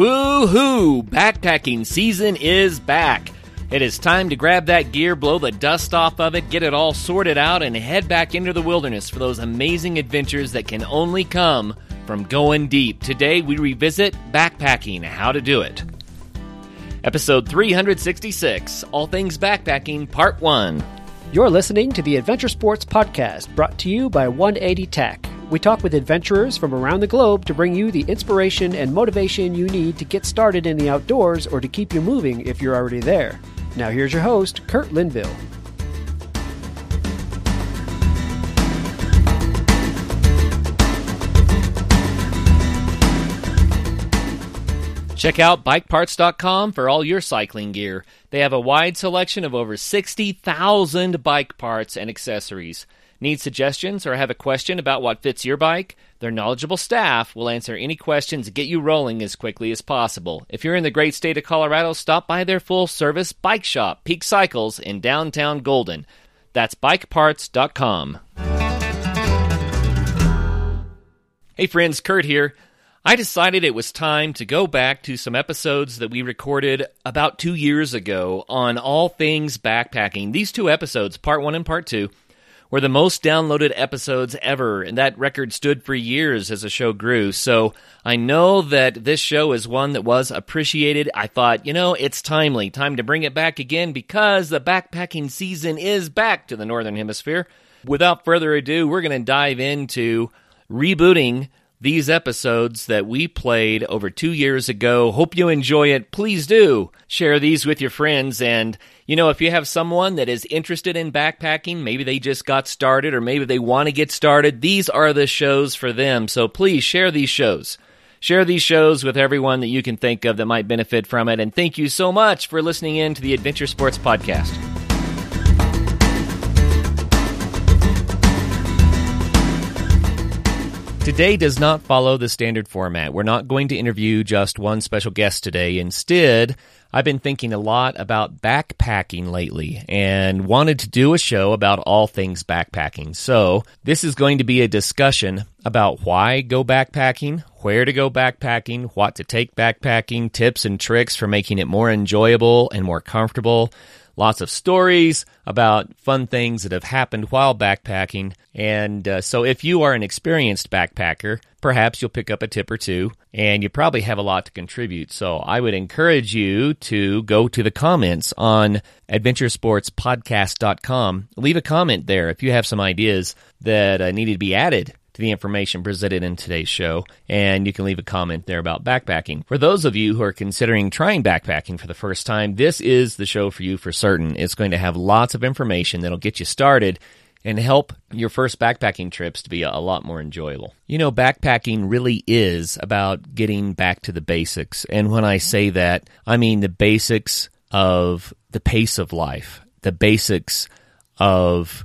Woohoo! Backpacking season is back. It is time to grab that gear, blow the dust off of it, get it all sorted out, and head back into the wilderness for those amazing adventures that can only come from going deep. Today we revisit backpacking, how to do it. Episode 366 All Things Backpacking, Part 1. You're listening to the Adventure Sports Podcast, brought to you by 180 Tac. We talk with adventurers from around the globe to bring you the inspiration and motivation you need to get started in the outdoors or to keep you moving if you're already there. Now, here's your host, Kurt Linville. Check out bikeparts.com for all your cycling gear. They have a wide selection of over 60,000 bike parts and accessories. Need suggestions or have a question about what fits your bike? Their knowledgeable staff will answer any questions and get you rolling as quickly as possible. If you're in the great state of Colorado, stop by their full service bike shop, Peak Cycles, in downtown Golden. That's bikeparts.com. Hey friends, Kurt here. I decided it was time to go back to some episodes that we recorded about two years ago on all things backpacking. These two episodes, part one and part two, were the most downloaded episodes ever, and that record stood for years as the show grew. So I know that this show is one that was appreciated. I thought, you know, it's timely, time to bring it back again because the backpacking season is back to the Northern Hemisphere. Without further ado, we're going to dive into rebooting these episodes that we played over two years ago. Hope you enjoy it. Please do share these with your friends. And, you know, if you have someone that is interested in backpacking, maybe they just got started or maybe they want to get started, these are the shows for them. So please share these shows. Share these shows with everyone that you can think of that might benefit from it. And thank you so much for listening in to the Adventure Sports Podcast. Today does not follow the standard format. We're not going to interview just one special guest today. Instead, I've been thinking a lot about backpacking lately and wanted to do a show about all things backpacking. So, this is going to be a discussion about why go backpacking, where to go backpacking, what to take backpacking, tips and tricks for making it more enjoyable and more comfortable lots of stories about fun things that have happened while backpacking. And uh, so, if you are an experienced backpacker, perhaps you'll pick up a tip or two, and you probably have a lot to contribute. So, I would encourage you to go to the comments on adventuresportspodcast.com. Leave a comment there if you have some ideas that uh, needed to be added the information presented in today's show, and you can leave a comment there about backpacking. For those of you who are considering trying backpacking for the first time, this is the show for you for certain. It's going to have lots of information that'll get you started and help your first backpacking trips to be a lot more enjoyable. You know, backpacking really is about getting back to the basics. And when I say that, I mean the basics of the pace of life, the basics of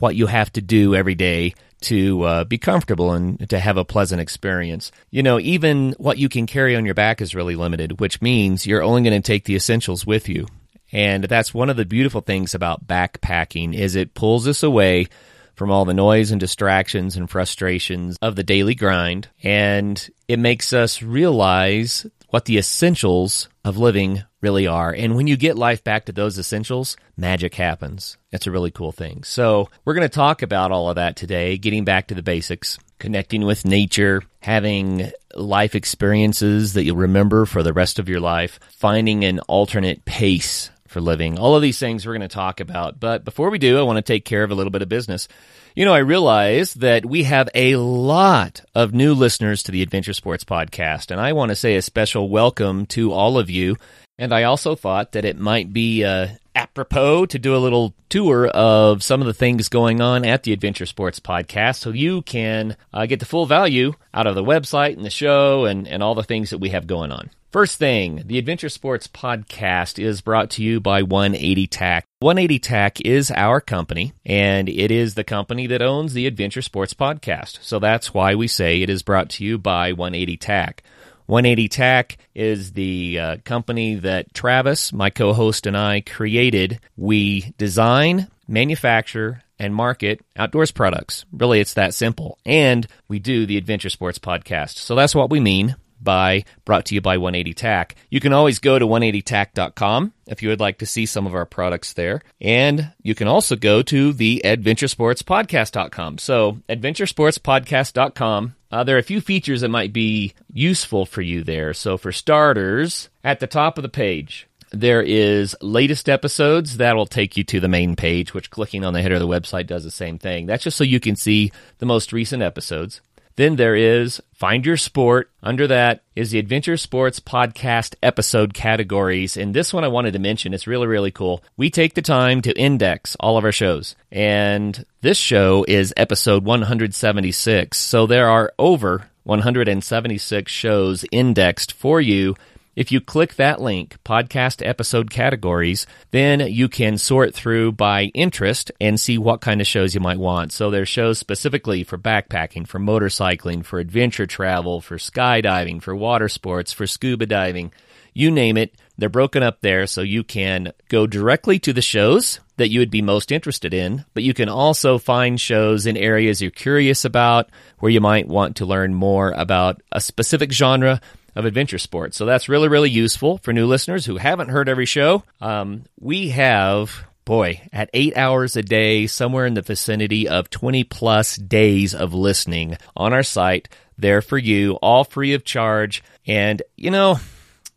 what you have to do every day to uh, be comfortable and to have a pleasant experience. You know, even what you can carry on your back is really limited, which means you're only going to take the essentials with you. And that's one of the beautiful things about backpacking is it pulls us away from all the noise and distractions and frustrations of the daily grind and it makes us realize what the essentials of living really are. And when you get life back to those essentials, magic happens. It's a really cool thing. So, we're going to talk about all of that today, getting back to the basics, connecting with nature, having life experiences that you'll remember for the rest of your life, finding an alternate pace for living. All of these things we're going to talk about. But before we do, I want to take care of a little bit of business. You know, I realize that we have a lot of new listeners to the Adventure Sports Podcast, and I want to say a special welcome to all of you. And I also thought that it might be uh, apropos to do a little tour of some of the things going on at the Adventure Sports Podcast so you can uh, get the full value out of the website and the show and, and all the things that we have going on. First thing, the Adventure Sports Podcast is brought to you by 180 TAC. 180 TAC is our company, and it is the company that owns the Adventure Sports Podcast. So that's why we say it is brought to you by 180 TAC. 180 TAC is the uh, company that Travis, my co host, and I created. We design, manufacture, and market outdoors products. Really, it's that simple. And we do the Adventure Sports Podcast. So that's what we mean by brought to you by 180 TAC. You can always go to 180tac.com if you would like to see some of our products there. And you can also go to the adventuresportspodcast.com. So, adventuresportspodcast.com uh, there are a few features that might be useful for you there. So, for starters, at the top of the page, there is latest episodes that'll take you to the main page, which clicking on the header of the website does the same thing. That's just so you can see the most recent episodes. Then there is Find Your Sport. Under that is the Adventure Sports Podcast episode categories. And this one I wanted to mention. It's really, really cool. We take the time to index all of our shows. And this show is episode 176. So there are over 176 shows indexed for you if you click that link, podcast episode categories, then you can sort through by interest and see what kind of shows you might want. So there's shows specifically for backpacking, for motorcycling, for adventure travel, for skydiving, for water sports, for scuba diving. You name it, they're broken up there so you can go directly to the shows that you would be most interested in, but you can also find shows in areas you're curious about where you might want to learn more about a specific genre of adventure sports. So that's really, really useful for new listeners who haven't heard every show. Um, we have, boy, at eight hours a day, somewhere in the vicinity of 20 plus days of listening on our site there for you, all free of charge. And, you know,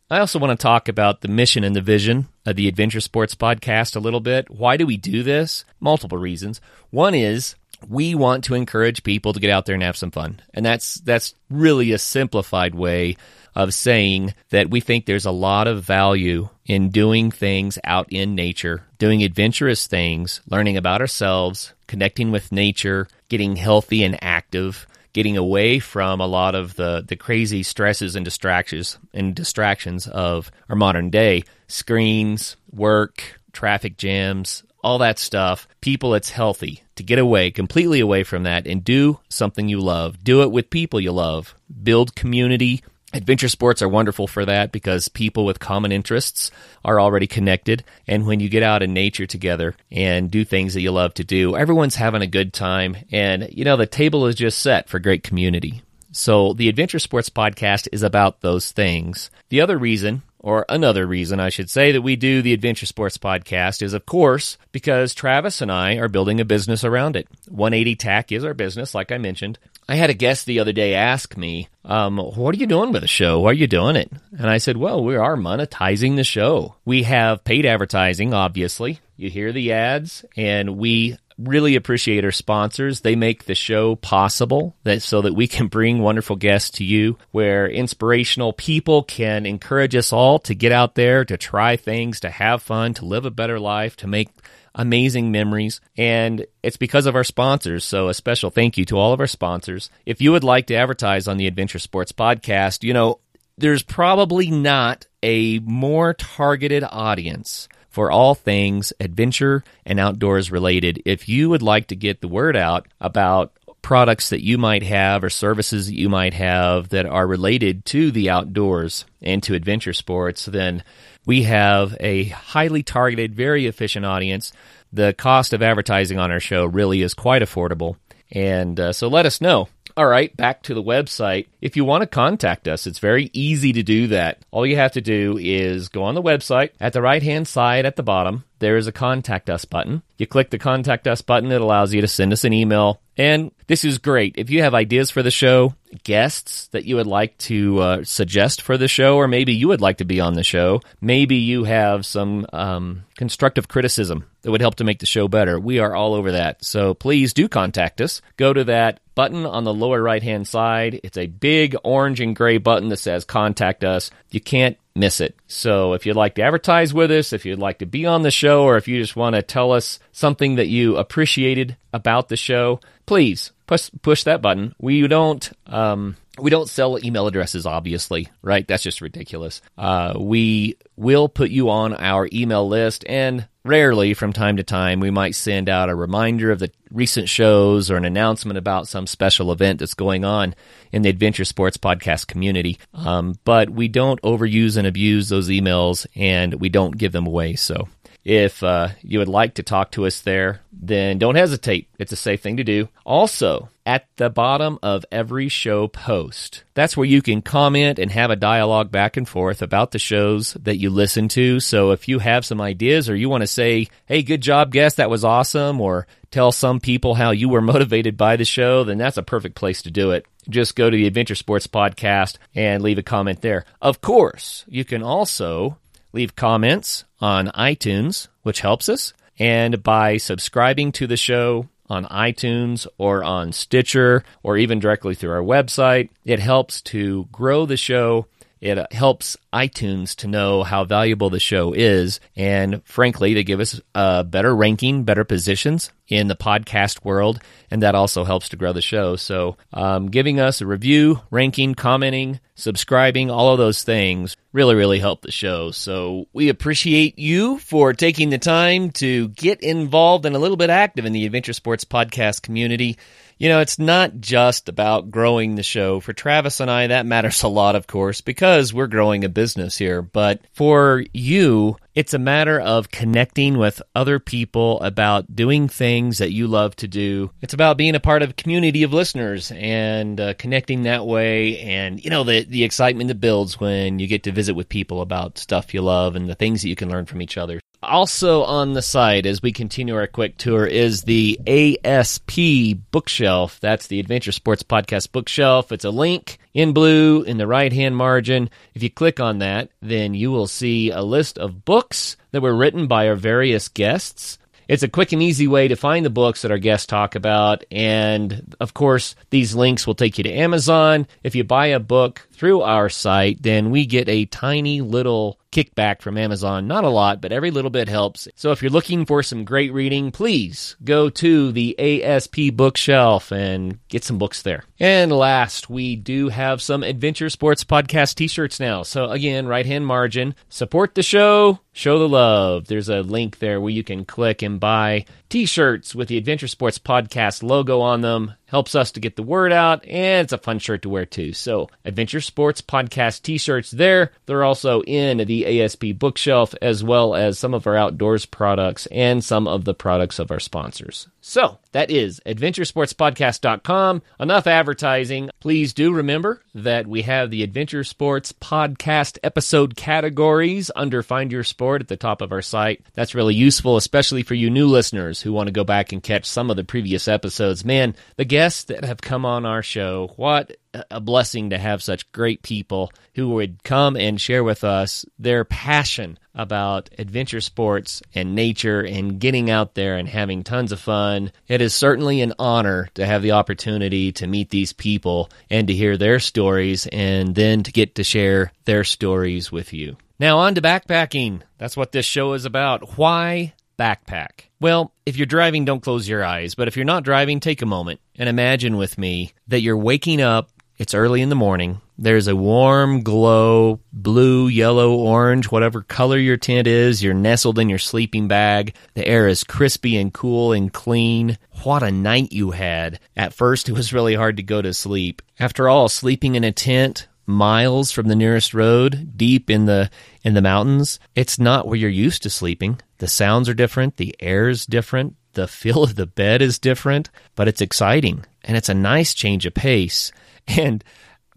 I also want to talk about the mission and the vision of the Adventure Sports Podcast a little bit. Why do we do this? Multiple reasons. One is we want to encourage people to get out there and have some fun. And that's that's really a simplified way of saying that we think there's a lot of value in doing things out in nature, doing adventurous things, learning about ourselves, connecting with nature, getting healthy and active, getting away from a lot of the, the crazy stresses and distractions and distractions of our modern day screens, work, traffic jams, all that stuff. People, it's healthy to get away, completely away from that and do something you love. Do it with people you love. Build community, Adventure sports are wonderful for that because people with common interests are already connected. And when you get out in nature together and do things that you love to do, everyone's having a good time. And, you know, the table is just set for great community. So the Adventure Sports Podcast is about those things. The other reason or another reason I should say that we do the Adventure Sports podcast is, of course, because Travis and I are building a business around it. 180 TAC is our business, like I mentioned. I had a guest the other day ask me, um, What are you doing with the show? Why are you doing it? And I said, Well, we are monetizing the show. We have paid advertising, obviously. You hear the ads, and we really appreciate our sponsors. They make the show possible that so that we can bring wonderful guests to you where inspirational people can encourage us all to get out there, to try things, to have fun, to live a better life, to make amazing memories. And it's because of our sponsors. So a special thank you to all of our sponsors. If you would like to advertise on the Adventure Sports podcast, you know, there's probably not a more targeted audience for all things adventure and outdoors related. If you would like to get the word out about products that you might have or services that you might have that are related to the outdoors and to adventure sports, then we have a highly targeted, very efficient audience. The cost of advertising on our show really is quite affordable. And uh, so let us know. All right, back to the website. If you want to contact us, it's very easy to do that. All you have to do is go on the website. At the right hand side at the bottom, there is a contact us button. You click the contact us button, it allows you to send us an email. And this is great. If you have ideas for the show, guests that you would like to uh, suggest for the show, or maybe you would like to be on the show, maybe you have some um, constructive criticism that would help to make the show better. We are all over that. So please do contact us. Go to that button on the lower right hand side. It's a big orange and gray button that says contact us. You can't miss it. So if you'd like to advertise with us, if you'd like to be on the show, or if you just want to tell us something that you appreciated about the show, please push push that button. We don't um, we don't sell email addresses, obviously, right? That's just ridiculous. Uh, we will put you on our email list, and rarely, from time to time, we might send out a reminder of the recent shows or an announcement about some special event that's going on in the Adventure Sports Podcast community. Um, but we don't overuse and abuse those emails, and we don't give them away. So If uh, you would like to talk to us there, then don't hesitate. It's a safe thing to do. Also, at the bottom of every show post, that's where you can comment and have a dialogue back and forth about the shows that you listen to. So if you have some ideas or you want to say, hey, good job, guest, that was awesome, or tell some people how you were motivated by the show, then that's a perfect place to do it. Just go to the Adventure Sports Podcast and leave a comment there. Of course, you can also leave comments on iTunes, which helps us, and by subscribing to the show on iTunes or on Stitcher or even directly through our website. It helps to grow the show. It helps iTunes to know how valuable the show is, and frankly, to give us a better ranking, better positions in the podcast world, and that also helps to grow the show. So, um, giving us a review, ranking, commenting, subscribing, all of those things really, really help the show. So, we appreciate you for taking the time to get involved and a little bit active in the Adventure Sports podcast community. You know, it's not just about growing the show. For Travis and I, that matters a lot, of course, because we're growing a business here. But for you, it's a matter of connecting with other people about doing things that you love to do. It's about being a part of a community of listeners and uh, connecting that way. And, you know, the, the excitement that builds when you get to visit with people about stuff you love and the things that you can learn from each other. Also on the site as we continue our quick tour is the ASP bookshelf. That's the Adventure Sports Podcast bookshelf. It's a link in blue in the right hand margin. If you click on that, then you will see a list of books that were written by our various guests. It's a quick and easy way to find the books that our guests talk about. And of course, these links will take you to Amazon. If you buy a book through our site, then we get a tiny little kickback from Amazon. Not a lot, but every little bit helps. So if you're looking for some great reading, please go to the ASP bookshelf and get some books there. And last, we do have some Adventure Sports Podcast t shirts now. So again, right hand margin, support the show, show the love. There's a link there where you can click and buy t shirts with the Adventure Sports Podcast logo on them helps us to get the word out, and it's a fun shirt to wear too. So, Adventure Sports Podcast t shirts there. They're also in the ASP bookshelf, as well as some of our outdoors products and some of the products of our sponsors. So, that is adventuresportspodcast.com. Enough advertising. Please do remember that we have the Adventure Sports Podcast episode categories under Find Your Sport at the top of our site. That's really useful, especially for you new listeners who want to go back and catch some of the previous episodes. Man, the guests that have come on our show, what a blessing to have such great people who would come and share with us their passion about adventure sports and nature and getting out there and having tons of fun. It is certainly an honor to have the opportunity to meet these people and to hear their stories and then to get to share their stories with you. Now, on to backpacking. That's what this show is about. Why backpack? Well, if you're driving, don't close your eyes. But if you're not driving, take a moment and imagine with me that you're waking up it's early in the morning. There's a warm glow, blue, yellow, orange, whatever color your tent is. You're nestled in your sleeping bag. The air is crispy and cool and clean. What a night you had. At first, it was really hard to go to sleep. After all, sleeping in a tent miles from the nearest road, deep in the in the mountains, it's not where you're used to sleeping. The sounds are different, the air's different, the feel of the bed is different, but it's exciting and it's a nice change of pace. And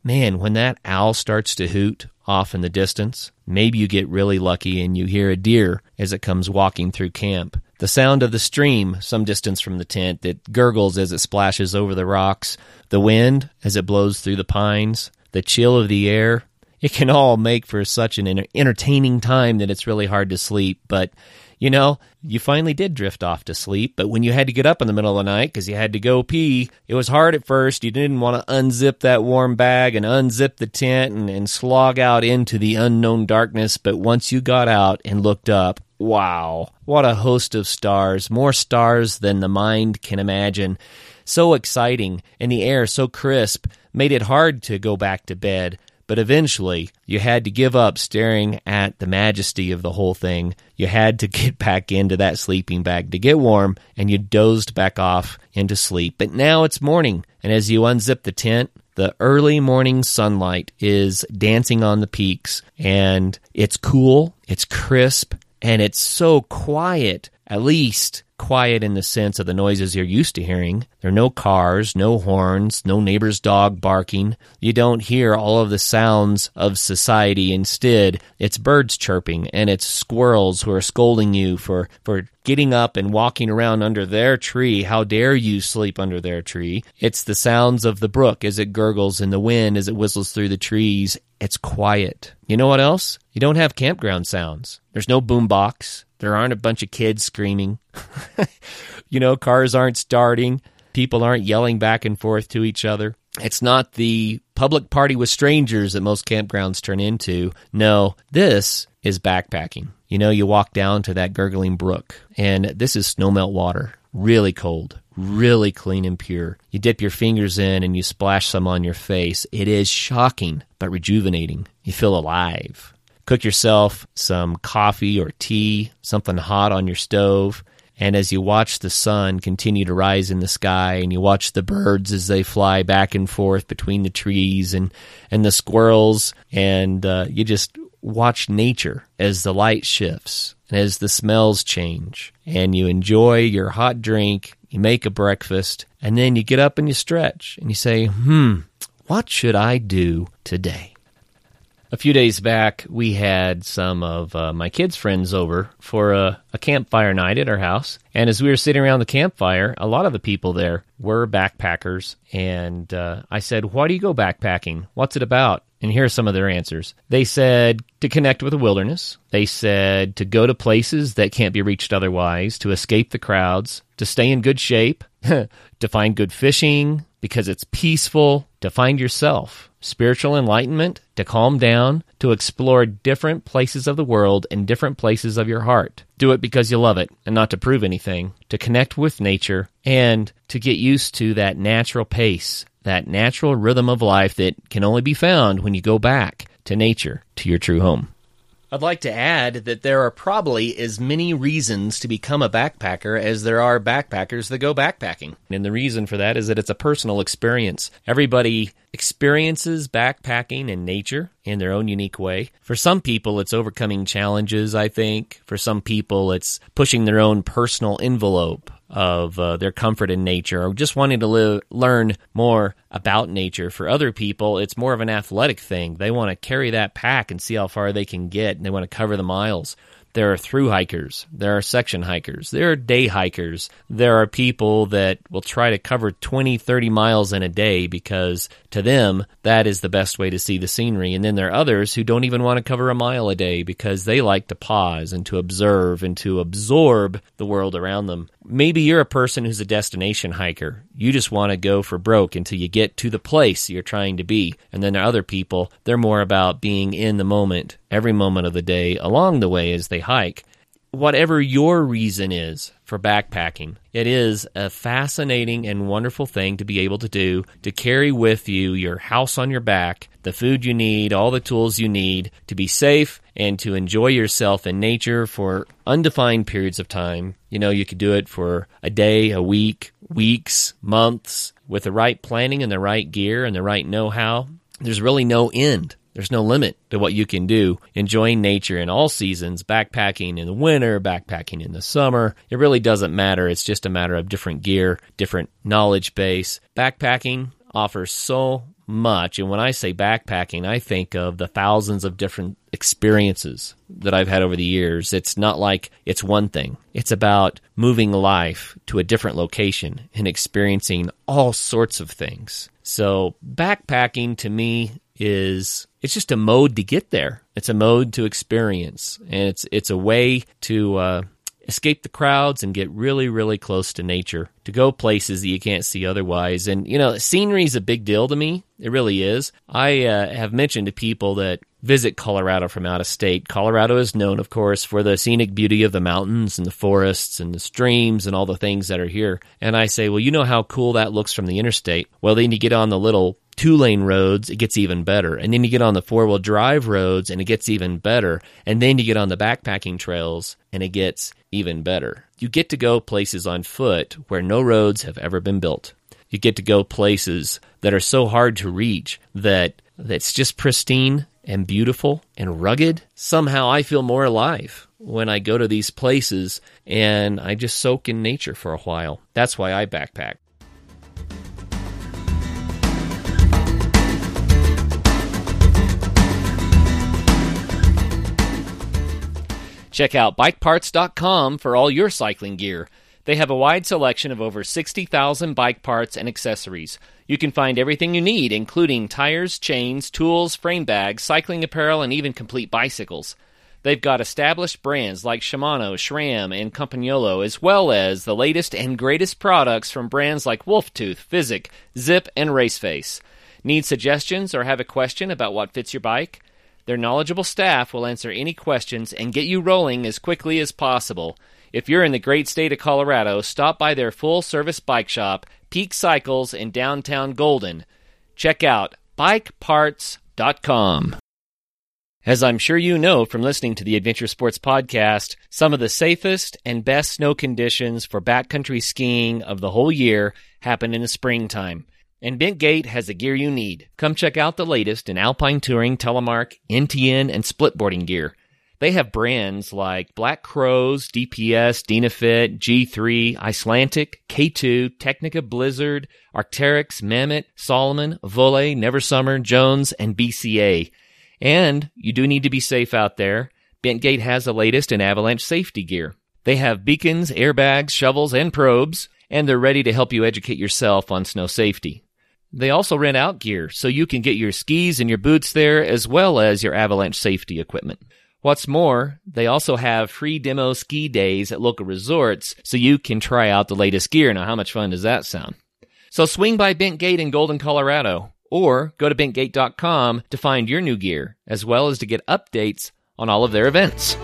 man, when that owl starts to hoot off in the distance, maybe you get really lucky and you hear a deer as it comes walking through camp. The sound of the stream some distance from the tent that gurgles as it splashes over the rocks, the wind as it blows through the pines, the chill of the air, it can all make for such an entertaining time that it's really hard to sleep. But you know, you finally did drift off to sleep, but when you had to get up in the middle of the night because you had to go pee, it was hard at first. You didn't want to unzip that warm bag and unzip the tent and, and slog out into the unknown darkness. But once you got out and looked up, wow, what a host of stars, more stars than the mind can imagine. So exciting, and the air so crisp made it hard to go back to bed. But eventually, you had to give up staring at the majesty of the whole thing. You had to get back into that sleeping bag to get warm, and you dozed back off into sleep. But now it's morning, and as you unzip the tent, the early morning sunlight is dancing on the peaks, and it's cool, it's crisp, and it's so quiet, at least quiet in the sense of the noises you're used to hearing. There are no cars, no horns, no neighbor's dog barking. You don't hear all of the sounds of society. Instead, it's birds chirping and it's squirrels who are scolding you for, for getting up and walking around under their tree. How dare you sleep under their tree? It's the sounds of the brook as it gurgles in the wind as it whistles through the trees. It's quiet. You know what else? You don't have campground sounds. There's no boombox. There aren't a bunch of kids screaming. you know, cars aren't starting. People aren't yelling back and forth to each other. It's not the public party with strangers that most campgrounds turn into. No, this is backpacking. You know, you walk down to that gurgling brook, and this is snowmelt water, really cold, really clean and pure. You dip your fingers in and you splash some on your face. It is shocking, but rejuvenating. You feel alive. Cook yourself some coffee or tea, something hot on your stove. And as you watch the sun continue to rise in the sky and you watch the birds as they fly back and forth between the trees and, and the squirrels, and uh, you just watch nature as the light shifts and as the smells change, and you enjoy your hot drink, you make a breakfast, and then you get up and you stretch and you say, hmm, what should I do today? A few days back, we had some of uh, my kids' friends over for a, a, campfire night at our house. And as we were sitting around the campfire, a lot of the people there were backpackers. And uh, I said, Why do you go backpacking? What's it about? And here are some of their answers. They said to connect with the wilderness. They said to go to places that can't be reached otherwise, to escape the crowds, to stay in good shape, to find good fishing because it's peaceful, to find yourself spiritual enlightenment, to calm down, to explore different places of the world and different places of your heart. Do it because you love it and not to prove anything, to connect with nature, and to get used to that natural pace, that natural rhythm of life that can only be found when you go back to nature, to your true home. I'd like to add that there are probably as many reasons to become a backpacker as there are backpackers that go backpacking. And the reason for that is that it's a personal experience. Everybody experiences backpacking in nature in their own unique way. For some people, it's overcoming challenges, I think. For some people, it's pushing their own personal envelope of uh, their comfort in nature or just wanting to live, learn more about nature. For other people, it's more of an athletic thing. They want to carry that pack and see how far they can get, and they want to cover the miles. There are through hikers. There are section hikers. There are day hikers. There are people that will try to cover 20, 30 miles in a day because to them, that is the best way to see the scenery. And then there are others who don't even want to cover a mile a day because they like to pause and to observe and to absorb the world around them. Maybe you're a person who's a destination hiker. You just want to go for broke until you get to the place you're trying to be. And then there are other people, they're more about being in the moment every moment of the day along the way as they hike. Whatever your reason is for backpacking, it is a fascinating and wonderful thing to be able to do to carry with you your house on your back, the food you need, all the tools you need to be safe and to enjoy yourself in nature for undefined periods of time. You know, you could do it for a day, a week, weeks, months with the right planning and the right gear and the right know how. There's really no end there's no limit to what you can do enjoying nature in all seasons, backpacking in the winter, backpacking in the summer. It really doesn't matter. It's just a matter of different gear, different knowledge base. Backpacking offers so much. And when I say backpacking, I think of the thousands of different experiences that I've had over the years. It's not like it's one thing. It's about moving life to a different location and experiencing all sorts of things. So backpacking to me is it's just a mode to get there. It's a mode to experience, and it's it's a way to uh, escape the crowds and get really really close to nature. To go places that you can't see otherwise, and you know, scenery is a big deal to me. It really is. I uh, have mentioned to people that visit Colorado from out of state. Colorado is known, of course, for the scenic beauty of the mountains and the forests and the streams and all the things that are here. And I say, well, you know how cool that looks from the interstate. Well, then you get on the little two lane roads, it gets even better. And then you get on the four wheel drive roads and it gets even better. And then you get on the backpacking trails and it gets even better. You get to go places on foot where no roads have ever been built. You get to go places that are so hard to reach that it's just pristine and beautiful and rugged. Somehow I feel more alive when I go to these places and I just soak in nature for a while. That's why I backpack. Check out bikeparts.com for all your cycling gear. They have a wide selection of over 60,000 bike parts and accessories. You can find everything you need, including tires, chains, tools, frame bags, cycling apparel, and even complete bicycles. They've got established brands like Shimano, SRAM, and Campagnolo, as well as the latest and greatest products from brands like Wolftooth, Fizik, Zipp, and Raceface. Need suggestions or have a question about what fits your bike? Their knowledgeable staff will answer any questions and get you rolling as quickly as possible. If you're in the great state of Colorado, stop by their full service bike shop, Peak Cycles in downtown Golden. Check out bikeparts.com. As I'm sure you know from listening to the Adventure Sports Podcast, some of the safest and best snow conditions for backcountry skiing of the whole year happen in the springtime. And Bentgate has the gear you need. Come check out the latest in alpine touring, telemark, NTN, and splitboarding gear. They have brands like Black Crows, DPS, Dynafit, G3, Icelantic, K2, Tecnica Blizzard, Arc'teryx, Mammoth, Salomon, Voile, Neversummer, Jones, and BCA. And you do need to be safe out there. Bentgate has the latest in avalanche safety gear. They have beacons, airbags, shovels, and probes, and they're ready to help you educate yourself on snow safety. They also rent out gear, so you can get your skis and your boots there, as well as your avalanche safety equipment. What's more, they also have free demo ski days at local resorts, so you can try out the latest gear. Now, how much fun does that sound? So swing by Bentgate in Golden, Colorado, or go to bentgate.com to find your new gear, as well as to get updates on all of their events.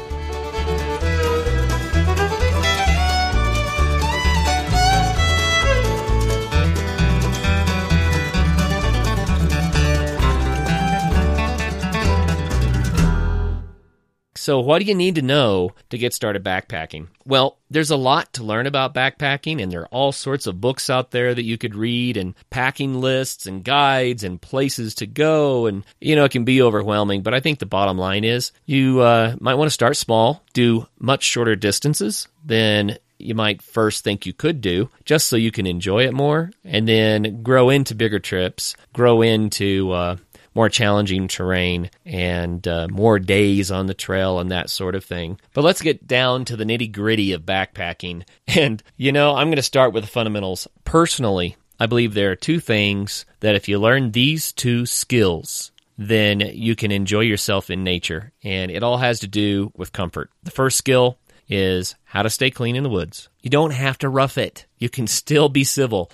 So, what do you need to know to get started backpacking? Well, there's a lot to learn about backpacking, and there are all sorts of books out there that you could read, and packing lists, and guides, and places to go. And, you know, it can be overwhelming, but I think the bottom line is you uh, might want to start small, do much shorter distances than you might first think you could do, just so you can enjoy it more, and then grow into bigger trips, grow into uh, more challenging terrain and uh, more days on the trail and that sort of thing. But let's get down to the nitty gritty of backpacking. And, you know, I'm going to start with the fundamentals. Personally, I believe there are two things that if you learn these two skills, then you can enjoy yourself in nature. And it all has to do with comfort. The first skill is how to stay clean in the woods. You don't have to rough it, you can still be civil.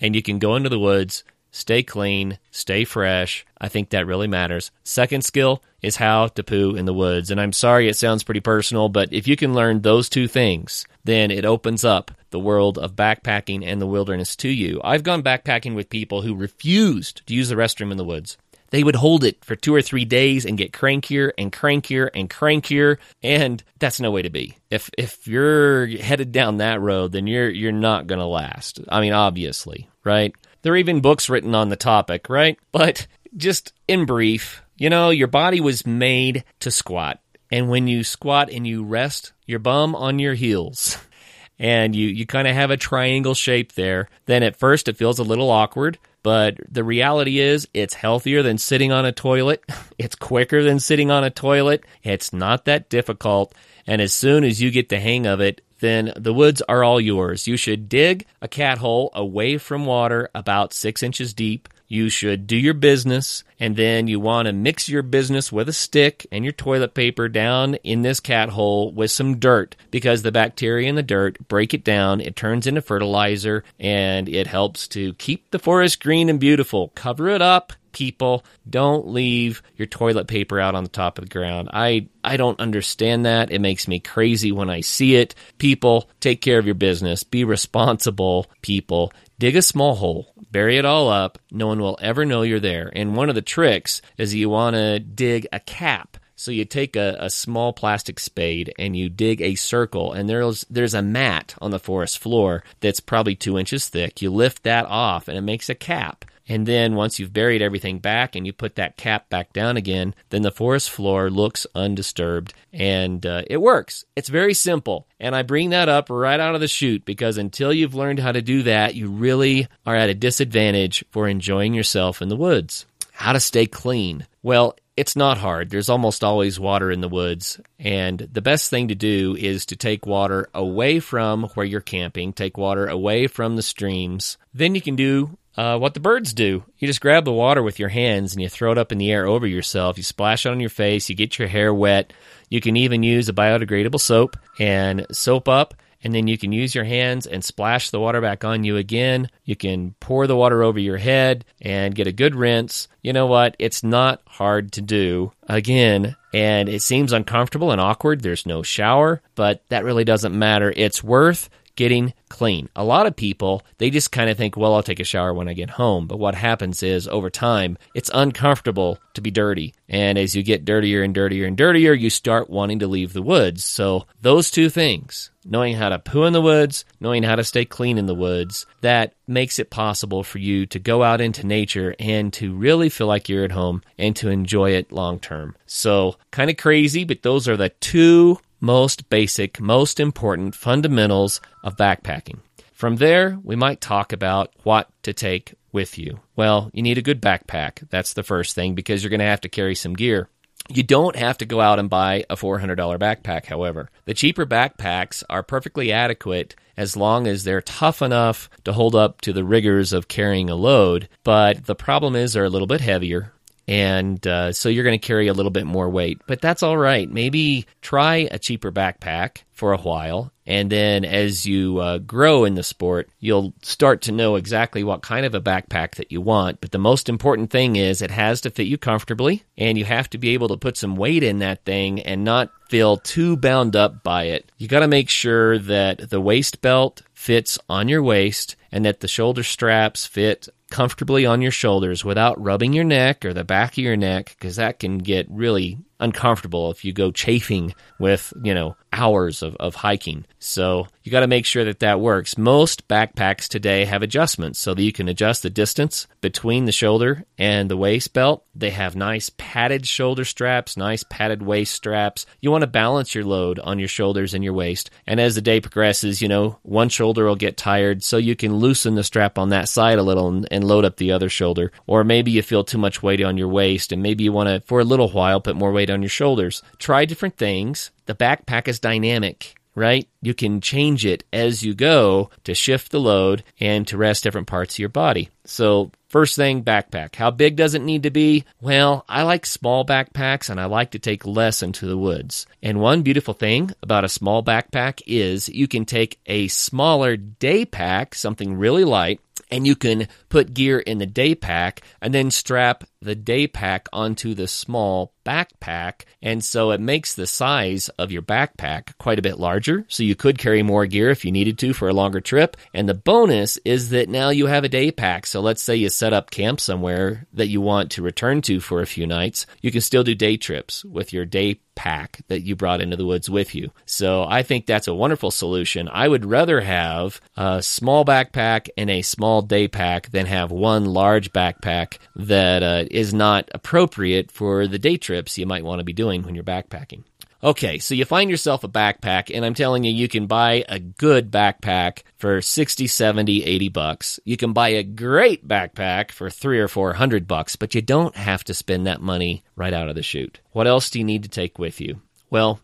And you can go into the woods stay clean, stay fresh. I think that really matters. Second skill is how to poo in the woods. And I'm sorry it sounds pretty personal, but if you can learn those two things, then it opens up the world of backpacking and the wilderness to you. I've gone backpacking with people who refused to use the restroom in the woods. They would hold it for two or three days and get crankier and crankier and crankier, and that's no way to be. If if you're headed down that road, then you're you're not going to last. I mean, obviously, right? There are even books written on the topic, right? But just in brief, you know, your body was made to squat. And when you squat and you rest your bum on your heels, and you, you kind of have a triangle shape there, then at first it feels a little awkward. But the reality is, it's healthier than sitting on a toilet. It's quicker than sitting on a toilet. It's not that difficult. And as soon as you get the hang of it, then the woods are all yours. You should dig a cat hole away from water about six inches deep. You should do your business, and then you want to mix your business with a stick and your toilet paper down in this cat hole with some dirt because the bacteria in the dirt break it down, it turns into fertilizer, and it helps to keep the forest green and beautiful. Cover it up, people don't leave your toilet paper out on the top of the ground. I I don't understand that. It makes me crazy when I see it. People, take care of your business. Be responsible, people. Dig a small hole, bury it all up. No one will ever know you're there. And one of the tricks is you want to dig a cap So you take a, a small plastic spade and you dig a circle, and there's there's a mat on the forest floor that's probably two inches thick. You lift that off, and it makes a cap. And then once you've buried everything back and you put that cap back down again, then the forest floor looks undisturbed and uh, it works. It's very simple. And I bring that up right out of the chute because until you've learned how to do that, you really are at a disadvantage for enjoying yourself in the woods. How to stay clean. Well, it's not hard. There's almost always water in the woods. And the best thing to do is to take water away from where you're camping, take water away from the streams. Then you can do uh, what the birds do. You just grab the water with your hands and you throw it up in the air over yourself. You splash it on your face. You get your hair wet. You can even use a biodegradable soap and soap up. And then you can use your hands and splash the water back on you again. You can pour the water over your head and get a good rinse. You know what? It's not hard to do. Again, and it seems uncomfortable and awkward. There's no shower, but that really doesn't matter. It's worth getting clean. A lot of people, they just kind of think, well, I'll take a shower when I get home. But what happens is over time, it's uncomfortable to be dirty. And as you get dirtier and dirtier and dirtier, you start wanting to leave the woods. So those two things, knowing how to poo in the woods, knowing how to stay clean in the woods, that makes it possible for you to go out into nature and to really feel like you're at home and to enjoy it long term. So kind of crazy, but those are the two most basic, most important fundamentals of backpacking. From there, we might talk about what to take with you. Well, you need a good backpack. That's the first thing because you're going to have to carry some gear. You don't have to go out and buy a $400 backpack, however. The cheaper backpacks are perfectly adequate as long as they're tough enough to hold up to the rigors of carrying a load, but the problem is they're a little bit heavier and uh, so you're going to carry a little bit more weight. But that's all right. Maybe try a cheaper backpack for a while, and then as you uh, grow in the sport, you'll start to know exactly what kind of a backpack that you want. But the most important thing is it has to fit you comfortably, and you have to be able to put some weight in that thing and not feel too bound up by it. You got to make sure that the waist belt fits on your waist and that the shoulder straps fit comfortably on your shoulders without rubbing your neck or the back of your neck because that can get really uncomfortable if you go chafing with, you know, hours of, of hiking. So you got to make sure that that works. Most backpacks today have adjustments so that you can adjust the distance between the shoulder and the waist belt. They have nice padded shoulder straps, nice padded waist straps. You want to balance your load on your shoulders and your waist. And as the day progresses, you know, one shoulder will get tired, so you can loosen the strap on that side a little and, and load up the other shoulder. Or maybe you feel too much weight on your waist and maybe you want to, for a little while, put more weight on your shoulders. Try different things. The backpack is dynamic right? You can change it as you go to shift the load and to rest different parts of your body. So, first thing, backpack. How big does it need to be? Well, I like small backpacks and I like to take less into the woods. And one beautiful thing about a small backpack is you can take a smaller day pack, something really light, and you can put gear in the day pack and then strap the day pack onto the small backpack. And so it makes the size of your backpack quite a bit larger. So you could carry more gear if you needed to for a longer trip. And the bonus is that now you have a day pack. So let's say you set up camp somewhere that you want to return to for a few nights. You can still do day trips with your day pack that you brought into the woods with you. So I think that's a wonderful solution. I would rather have a small backpack and a small day pack than have one large backpack that uh, is not appropriate for the day trips you might want to be doing when you're backpacking. Okay, so you find yourself a backpack, and I'm telling you, you can buy a good backpack for 60, 70, 80 bucks. You can buy a great backpack for three or four hundred bucks, but you don't have to spend that money right out of the chute. What else do you need to take with you? Well,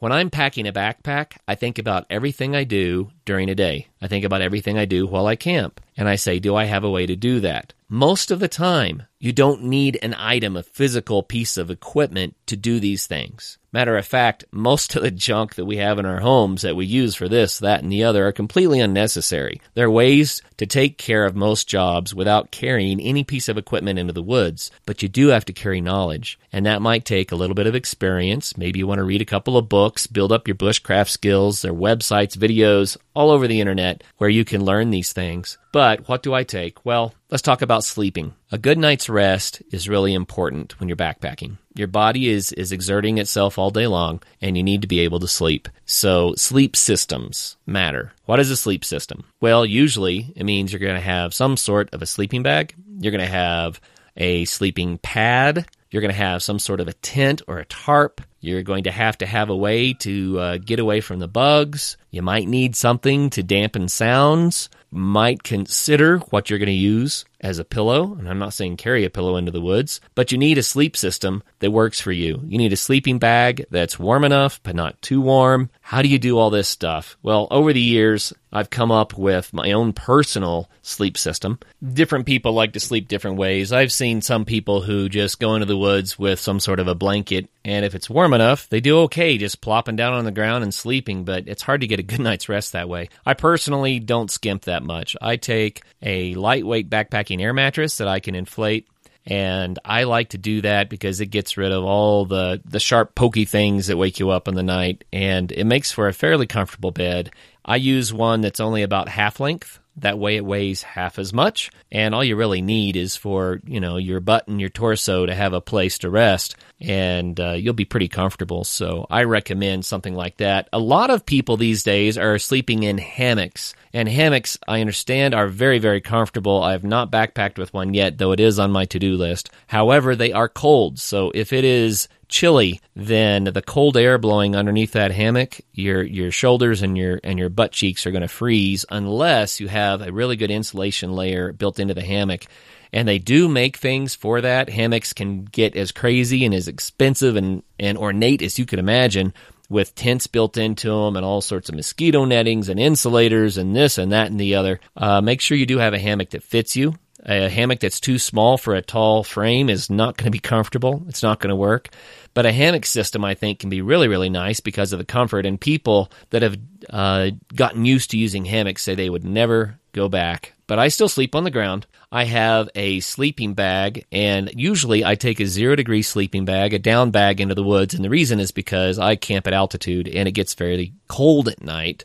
when I'm packing a backpack, I think about everything I do during a day. I think about everything I do while I camp. And I say, do I have a way to do that? Most of the time, you don't need an item, a physical piece of equipment to do these things. Matter of fact, most of the junk that we have in our homes that we use for this, that, and the other are completely unnecessary. There are ways to take care of most jobs without carrying any piece of equipment into the woods, but you do have to carry knowledge. And that might take a little bit of experience. Maybe you want to read a couple of books, build up your bushcraft skills. There are websites, videos, all over the internet where you can learn these things. But what do I take? Well, let's talk about sleeping. A good night's rest is really important when you're backpacking. Your body is, is exerting itself all day long and you need to be able to sleep. So sleep systems matter. What is a sleep system? Well, usually it means you're going to have some sort of a sleeping bag. You're going to have a sleeping pad. You're going to have some sort of a tent or a tarp. You're going to have to have a way to uh, get away from the bugs. You might need something to dampen sounds. Might consider what you're going to use as a pillow. And I'm not saying carry a pillow into the woods, but you need a sleep system that works for you. You need a sleeping bag that's warm enough, but not too warm. How do you do all this stuff? Well, over the years, I've come up with my own personal sleep system. Different people like to sleep different ways. I've seen some people who just go into the woods with some sort of a blanket, and if it's warm enough, they do okay just plopping down on the ground and sleeping, but it's hard to get a good night's rest that way. I personally don't skimp that much. I take a lightweight air mattress that I can inflate and I like to do that because it gets rid of all the the sharp pokey things that wake you up in the night and it makes for a fairly comfortable bed. I use one that's only about half length. That way it weighs half as much and all you really need is for, you know, your butt and your torso to have a place to rest and uh, you'll be pretty comfortable. So I recommend something like that. A lot of people these days are sleeping in hammocks. And hammocks, I understand, are very, very comfortable. I have not backpacked with one yet, though it is on my to do list. However, they are cold. So if it is chilly, then the cold air blowing underneath that hammock, your your shoulders and your and your butt cheeks are going to freeze unless you have a really good insulation layer built into the hammock and they do make things for that. Hammocks can get as crazy and as expensive and, and ornate as you could imagine with tents built into them and all sorts of mosquito nettings and insulators and this and that and the other. Uh, make sure you do have a hammock that fits you. A hammock that's too small for a tall frame is not going to be comfortable. It's not going to work. But a hammock system, I think, can be really, really nice because of the comfort. And people that have uh, gotten used to using hammocks say they would never go back. But I still sleep on the ground. I have a sleeping bag, and usually I take a zero degree sleeping bag, a down bag into the woods. And the reason is because I camp at altitude and it gets fairly cold at night.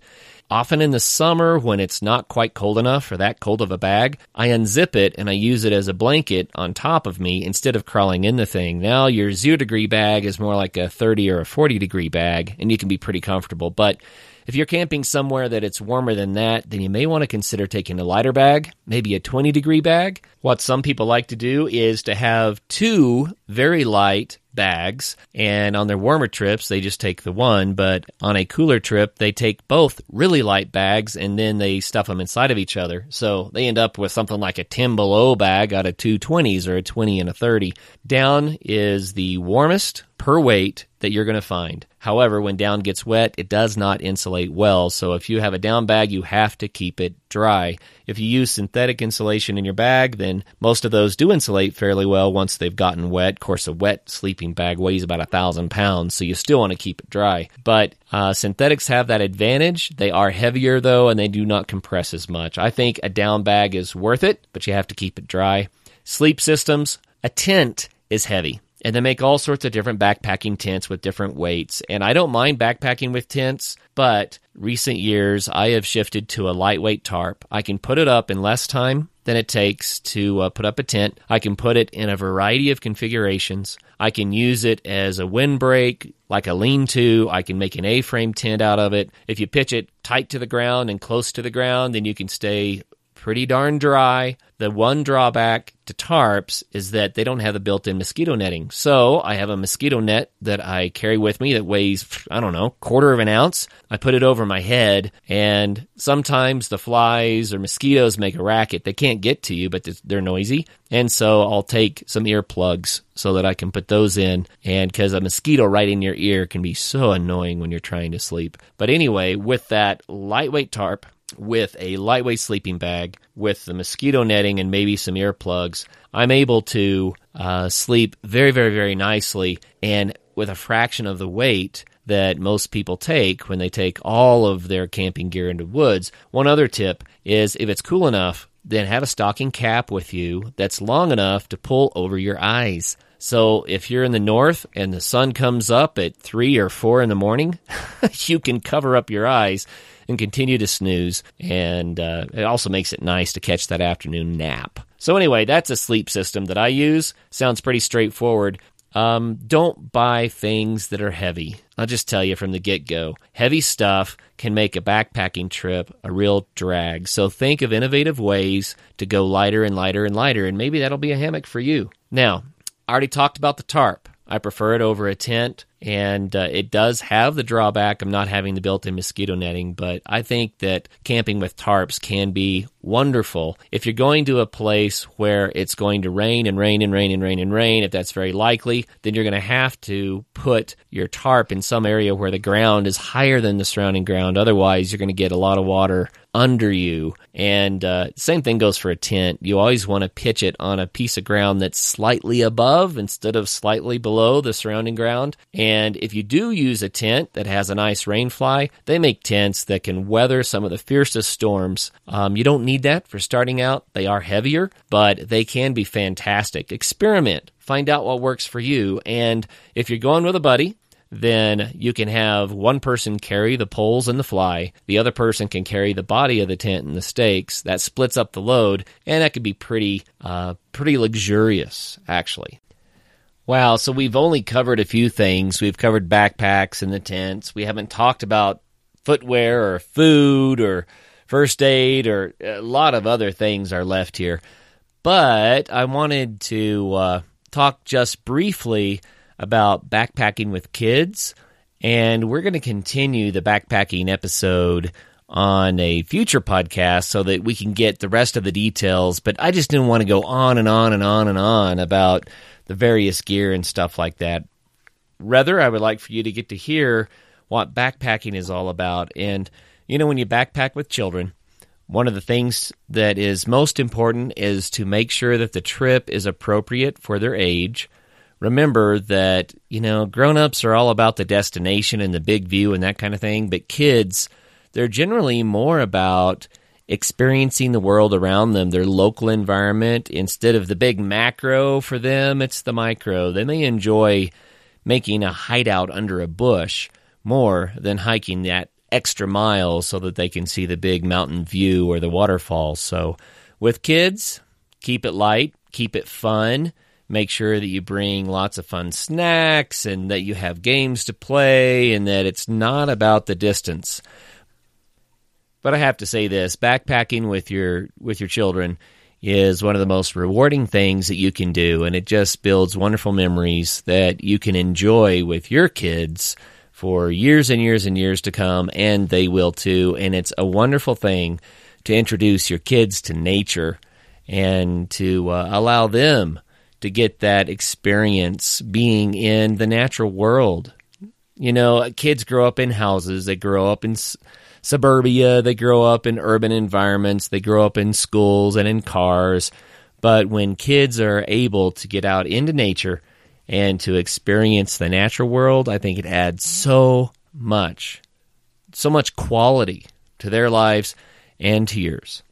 Often in the summer, when it's not quite cold enough for that cold of a bag, I unzip it and I use it as a blanket on top of me instead of crawling in the thing. Now, your zero degree bag is more like a 30 or a 40 degree bag, and you can be pretty comfortable. But if you're camping somewhere that it's warmer than that, then you may want to consider taking a lighter bag, maybe a 20 degree bag. What some people like to do is to have two very light bags, and on their warmer trips, they just take the one, but on a cooler trip, they take both really light bags and then they stuff them inside of each other. So they end up with something like a 10 below bag out of two 20s or a 20 and a 30. Down is the warmest per weight that you're going to find. However, when down gets wet, it does not insulate well. So if you have a down bag, you have to keep it dry. If you use synthetic insulation in your bag, then most of those do insulate fairly well once they've gotten wet. Of course, a wet sleeping bag weighs about a thousand pounds, so you still want to keep it dry. But uh, synthetics have that advantage. They are heavier though, and they do not compress as much. I think a down bag is worth it, but you have to keep it dry. Sleep systems, a tent is heavy and they make all sorts of different backpacking tents with different weights. And I don't mind backpacking with tents, but recent years I have shifted to a lightweight tarp. I can put it up in less time than it takes to uh, put up a tent. I can put it in a variety of configurations. I can use it as a windbreak, like a lean to. I can make an A frame tent out of it. If you pitch it tight to the ground and close to the ground, then you can stay pretty darn dry. The one drawback to tarps is that they don't have the built in mosquito netting. So I have a mosquito net that I carry with me that weighs, I don't know, quarter of an ounce. I put it over my head and sometimes the flies or mosquitoes make a racket. They can't get to you, but they're noisy. And so I'll take some earplugs so that I can put those in. And because a mosquito right in your ear can be so annoying when you're trying to sleep. But anyway, with that lightweight tarp, with a lightweight sleeping bag, with the mosquito netting, and maybe some earplugs, I'm able to uh, sleep very, very, very nicely and with a fraction of the weight that most people take when they take all of their camping gear into woods. One other tip is if it's cool enough, then have a stocking cap with you that's long enough to pull over your eyes. So if you're in the north and the sun comes up at three or four in the morning, you can cover up your eyes and continue to snooze. And uh, it also makes it nice to catch that afternoon nap. So anyway, that's a sleep system that I use. Sounds pretty straightforward. Um, don't buy things that are heavy. I'll just tell you from the get go heavy stuff can make a backpacking trip a real drag. So think of innovative ways to go lighter and lighter and lighter, and maybe that'll be a hammock for you. Now, I already talked about the tarp. I prefer it over a tent, and uh, it does have the drawback of not having the built in mosquito netting, but I think that camping with tarps can be wonderful. If you're going to a place where it's going to rain and rain and rain and rain and rain, if that's very likely, then you're going to have to put your tarp in some area where the ground is higher than the surrounding ground. Otherwise, you're going to get a lot of water under you. And uh, same thing goes for a tent. You always want to pitch it on a piece of ground that's slightly above instead of slightly below the surrounding ground. And if you do use a tent that has a nice rain fly, they make tents that can weather some of the fiercest storms. Um, you don't need that for starting out. They are heavier, but they can be fantastic. Experiment. Find out what works for you. And if you're going with a buddy, then you can have one person carry the poles and the fly, the other person can carry the body of the tent and the stakes. That splits up the load, and that could be pretty, uh, pretty luxurious, actually. Wow, so we've only covered a few things. We've covered backpacks and the tents. We haven't talked about footwear or food or first aid or a lot of other things are left here. But I wanted to uh, talk just briefly about backpacking with kids. And we're going to continue the backpacking episode on a future podcast so that we can get the rest of the details. But I just didn't want to go on and on and on and on about the various gear and stuff like that. Rather, I would like for you to get to hear what backpacking is all about. And, you know, when you backpack with children, one of the things that is most important is to make sure that the trip is appropriate for their age remember that, you know, grown-ups are all about the destination and the big view and that kind of thing, but kids, they're generally more about experiencing the world around them, their local environment. Instead of the big macro for them, it's the micro. They may enjoy making a hideout under a bush more than hiking that extra mile so that they can see the big mountain view or the waterfall. So, with kids, keep it light, keep it fun make sure that you bring lots of fun snacks and that you have games to play and that it's not about the distance. But I have to say this, backpacking with your with your children is one of the most rewarding things that you can do. And it just builds wonderful memories that you can enjoy with your kids for years and years and years to come. And they will too. And it's a wonderful thing to introduce your kids to nature and to uh, allow them to get that experience being in the natural world. You know, kids grow up in houses, they grow up in suburbia, they grow up in urban environments, they grow up in schools and in cars. But when kids are able to get out into nature and to experience the natural world, I think it adds so much, so much quality to their lives and to yours.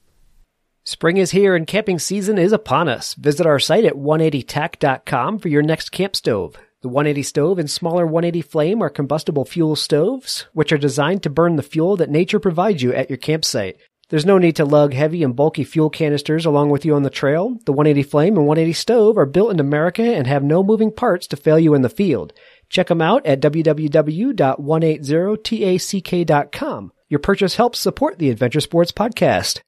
Spring is here and camping season is upon us. Visit our site at 180tac.com for your next camp stove. The 180 stove and smaller 180 flame are combustible fuel stoves, which are designed to burn the fuel that nature provides you at your campsite. There's no need to lug heavy and bulky fuel canisters along with you on the trail. The 180 flame and 180 stove are built in America and have no moving parts to fail you in the field. Check them out at www.180tac.com. Your purchase helps support the Adventure Sports Podcast.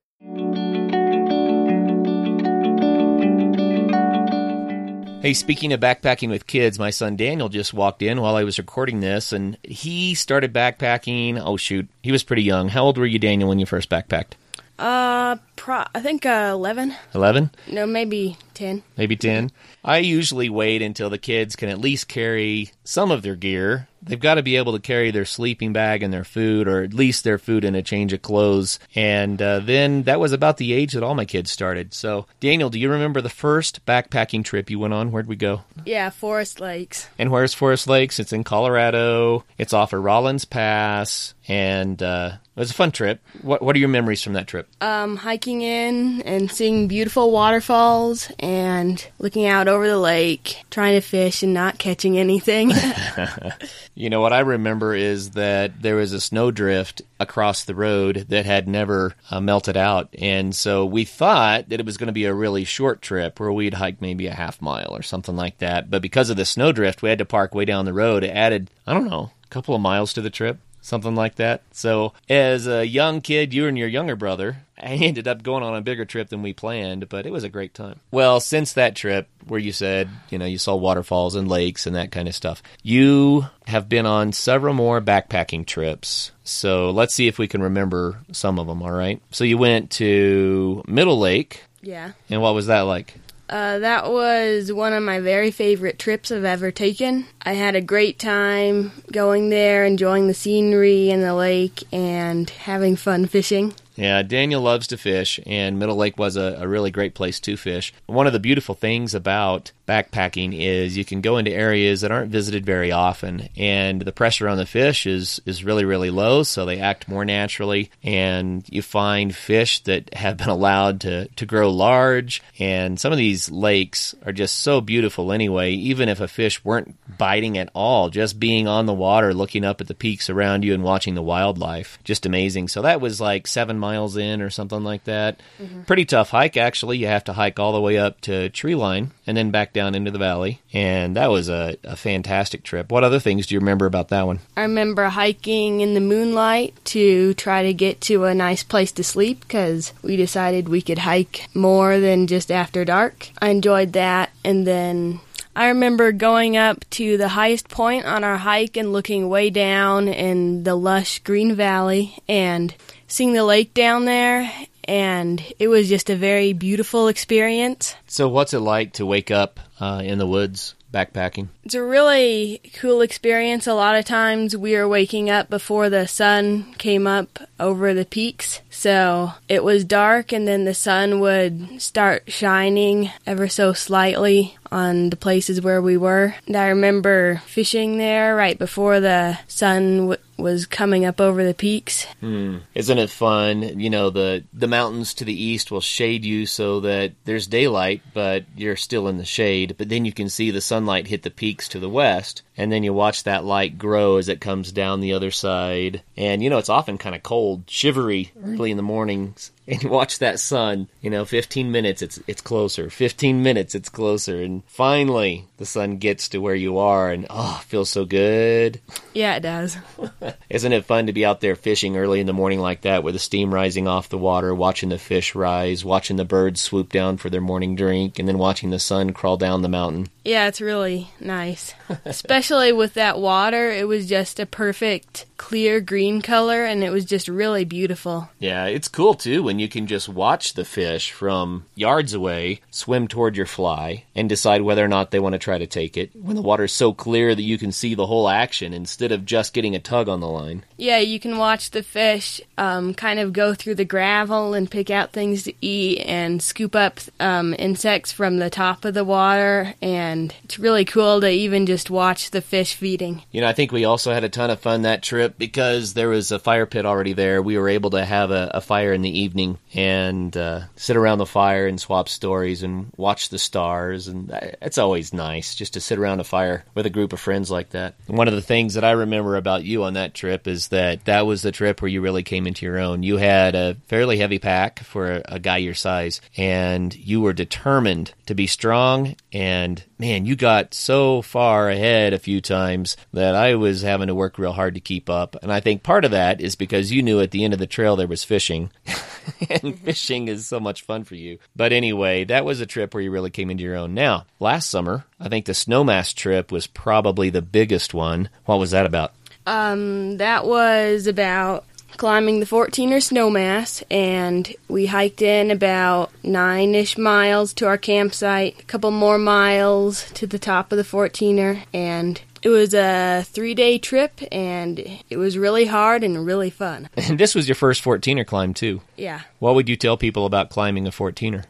Hey, speaking of backpacking with kids, my son Daniel just walked in while I was recording this, and he started backpacking. Oh, shoot. He was pretty young. How old were you, Daniel, when you first backpacked? Uh, pro- I think uh, 11. 11? No, maybe 10. Maybe 10? I usually wait until the kids can at least carry some of their gear. They've got to be able to carry their sleeping bag and their food, or at least their food and a change of clothes. And uh, then that was about the age that all my kids started. So, Daniel, do you remember the first backpacking trip you went on? Where'd we go? Yeah, Forest Lakes. And where's Forest Lakes? It's in Colorado. It's off of Rollins Pass. And uh, It was a fun trip. What What are your memories from that trip? Um, hiking in and seeing beautiful waterfalls and looking out over the lake, trying to fish and not catching anything. You know, what I remember is that there was a snowdrift across the road that had never uh, melted out. And so we thought that it was going to be a really short trip where we'd hike maybe a half mile or something like that. But because of the snowdrift, we had to park way down the road. It added, I don't know, a couple of miles to the trip. Something like that. So, as a young kid, you and your younger brother, I ended up going on a bigger trip than we planned, but it was a great time. Well, since that trip, where you said, you know, you saw waterfalls and lakes and that kind of stuff, you have been on several more backpacking trips. So let's see if we can remember some of them, all right? So you went to Middle Lake, yeah. and what was that like? Uh, that was one of my very favorite trips I've ever taken. I had a great time going there, enjoying the scenery and the lake, and having fun fishing. Yeah, Daniel loves to fish, and Middle Lake was a, a, really great place to fish. One of the beautiful things about backpacking is you can go into areas that aren't visited very often, and the pressure on the fish is, is really, really low, so they act more naturally, and you find fish that have been allowed to, to grow large, and some of these lakes are just so beautiful anyway, even if a fish weren't biting at all, just being on the water, looking up at the peaks around you and watching the wildlife, just amazing. So that was like seven miles in or something like that. Mm-hmm. Pretty tough hike, actually. You have to hike all the way up to tree line and then back down into the valley. And that was a, a fantastic trip. What other things do you remember about that one? I remember hiking in the moonlight to try to get to a nice place to sleep because we decided we could hike more than just after dark. I enjoyed that. And then I remember going up to the highest point on our hike and looking way down in the lush green valley and seeing the lake down there and it was just a very beautiful experience. So what's it like to wake up uh, in the woods backpacking? It's a really cool experience. A lot of times we are waking up before the sun came up over the peaks. So it was dark and then the sun would start shining ever so slightly on the places where we were. And I remember fishing there right before the sun w- was coming up over the peaks. Hmm. Isn't it fun? You know, the the mountains to the east will shade you so that there's daylight, but you're still in the shade. But then you can see the sunlight hit the peaks to the west, and then you watch that light grow as it comes down the other side. And you know, it's often kind of cold, shivery early in the mornings and you watch that sun, you know, 15 minutes it's it's closer. 15 minutes it's closer and finally the sun gets to where you are and oh, feels so good. Yeah, it does. Isn't it fun to be out there fishing early in the morning like that with the steam rising off the water, watching the fish rise, watching the birds swoop down for their morning drink and then watching the sun crawl down the mountain? Yeah, it's really nice. Especially with that water, it was just a perfect clear green color and it was just really beautiful. Yeah, it's cool too when you can just watch the fish from yards away swim toward your fly and decide whether or not they want to try to take it. When the water's so clear that you can see the whole action instead of just getting a tug on the line. Yeah, you can watch the fish um, kind of go through the gravel and pick out things to eat and scoop up um, insects from the top of the water and and it's really cool to even just watch the fish feeding. You know, I think we also had a ton of fun that trip because there was a fire pit already there. We were able to have a, a fire in the evening and uh, sit around the fire and swap stories and watch the stars, and it's always nice just to sit around a fire with a group of friends like that. One of the things that I remember about you on that trip is that that was the trip where you really came into your own. You had a fairly heavy pack for a, a guy your size, and you were determined to be strong and man, you got so far ahead a few times that I was having to work real hard to keep up. And I think part of that is because you knew at the end of the trail there was fishing. and fishing is so much fun for you. But anyway, that was a trip where you really came into your own. Now, last summer, I think the Snowmass trip was probably the biggest one. What was that about? Um, that was about climbing the 14er snowmass and we hiked in about nine ish miles to our campsite, a couple more miles to the top of the 14er, and it was a three day trip and it was really hard and really fun. And this was your first 14er climb, too. Yeah. What would you tell people about climbing a 14er?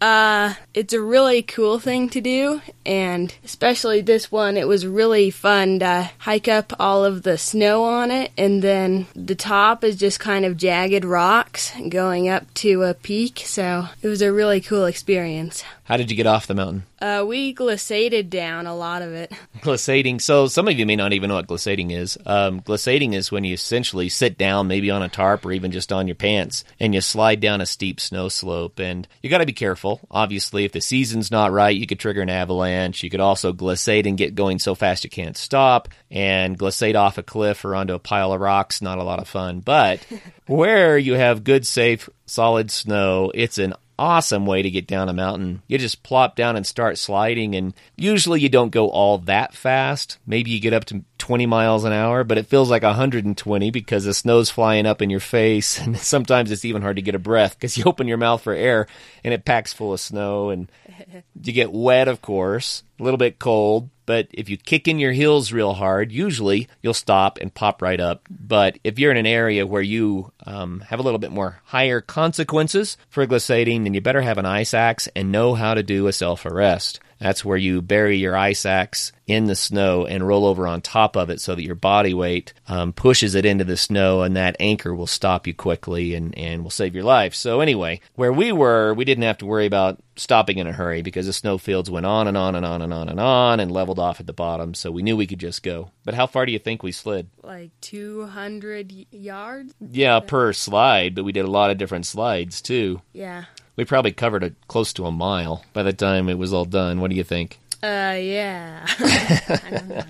Uh, it's a really cool thing to do, and especially this one, it was really fun to hike up all of the snow on it, and then the top is just kind of jagged rocks going up to a peak, so it was a really cool experience. How did you get off the mountain? Uh, we glissaded down a lot of it. Glissading. So some of you may not even know what glissading is. Um, glissading is when you essentially sit down, maybe on a tarp or even just on your pants, and you slide down a steep snow slope. And you got to be careful. Obviously, if the season's not right, you could trigger an avalanche. You could also glissade and get going so fast you can't stop. And glissade off a cliff or onto a pile of rocks, not a lot of fun. But where you have good, safe, solid snow, it's an awesome way to get down a mountain. You just plop down and start sliding, and usually you don't go all that fast. Maybe you get up to 20 miles an hour, but it feels like 120 because the snow's flying up in your face, and sometimes it's even hard to get a breath because you open your mouth for air and it packs full of snow, and you get wet, of course, a little bit cold. But if you kick in your heels real hard, usually you'll stop and pop right up. But if you're in an area where you um, have a little bit more higher consequences for glissading, then you better have an ice axe and know how to do a self arrest. That's where you bury your ice axe in the snow and roll over on top of it so that your body weight um, pushes it into the snow and that anchor will stop you quickly and, and will save your life. So, anyway, where we were, we didn't have to worry about stopping in a hurry because the snow fields went on and on and on and on and on and leveled off at the bottom. So, we knew we could just go. But how far do you think we slid? Like 200 yards? Yeah, per slide, but we did a lot of different slides too. Yeah. We probably covered a, close to a mile by the time it was all done. What do you think? Uh, yeah. I don't know.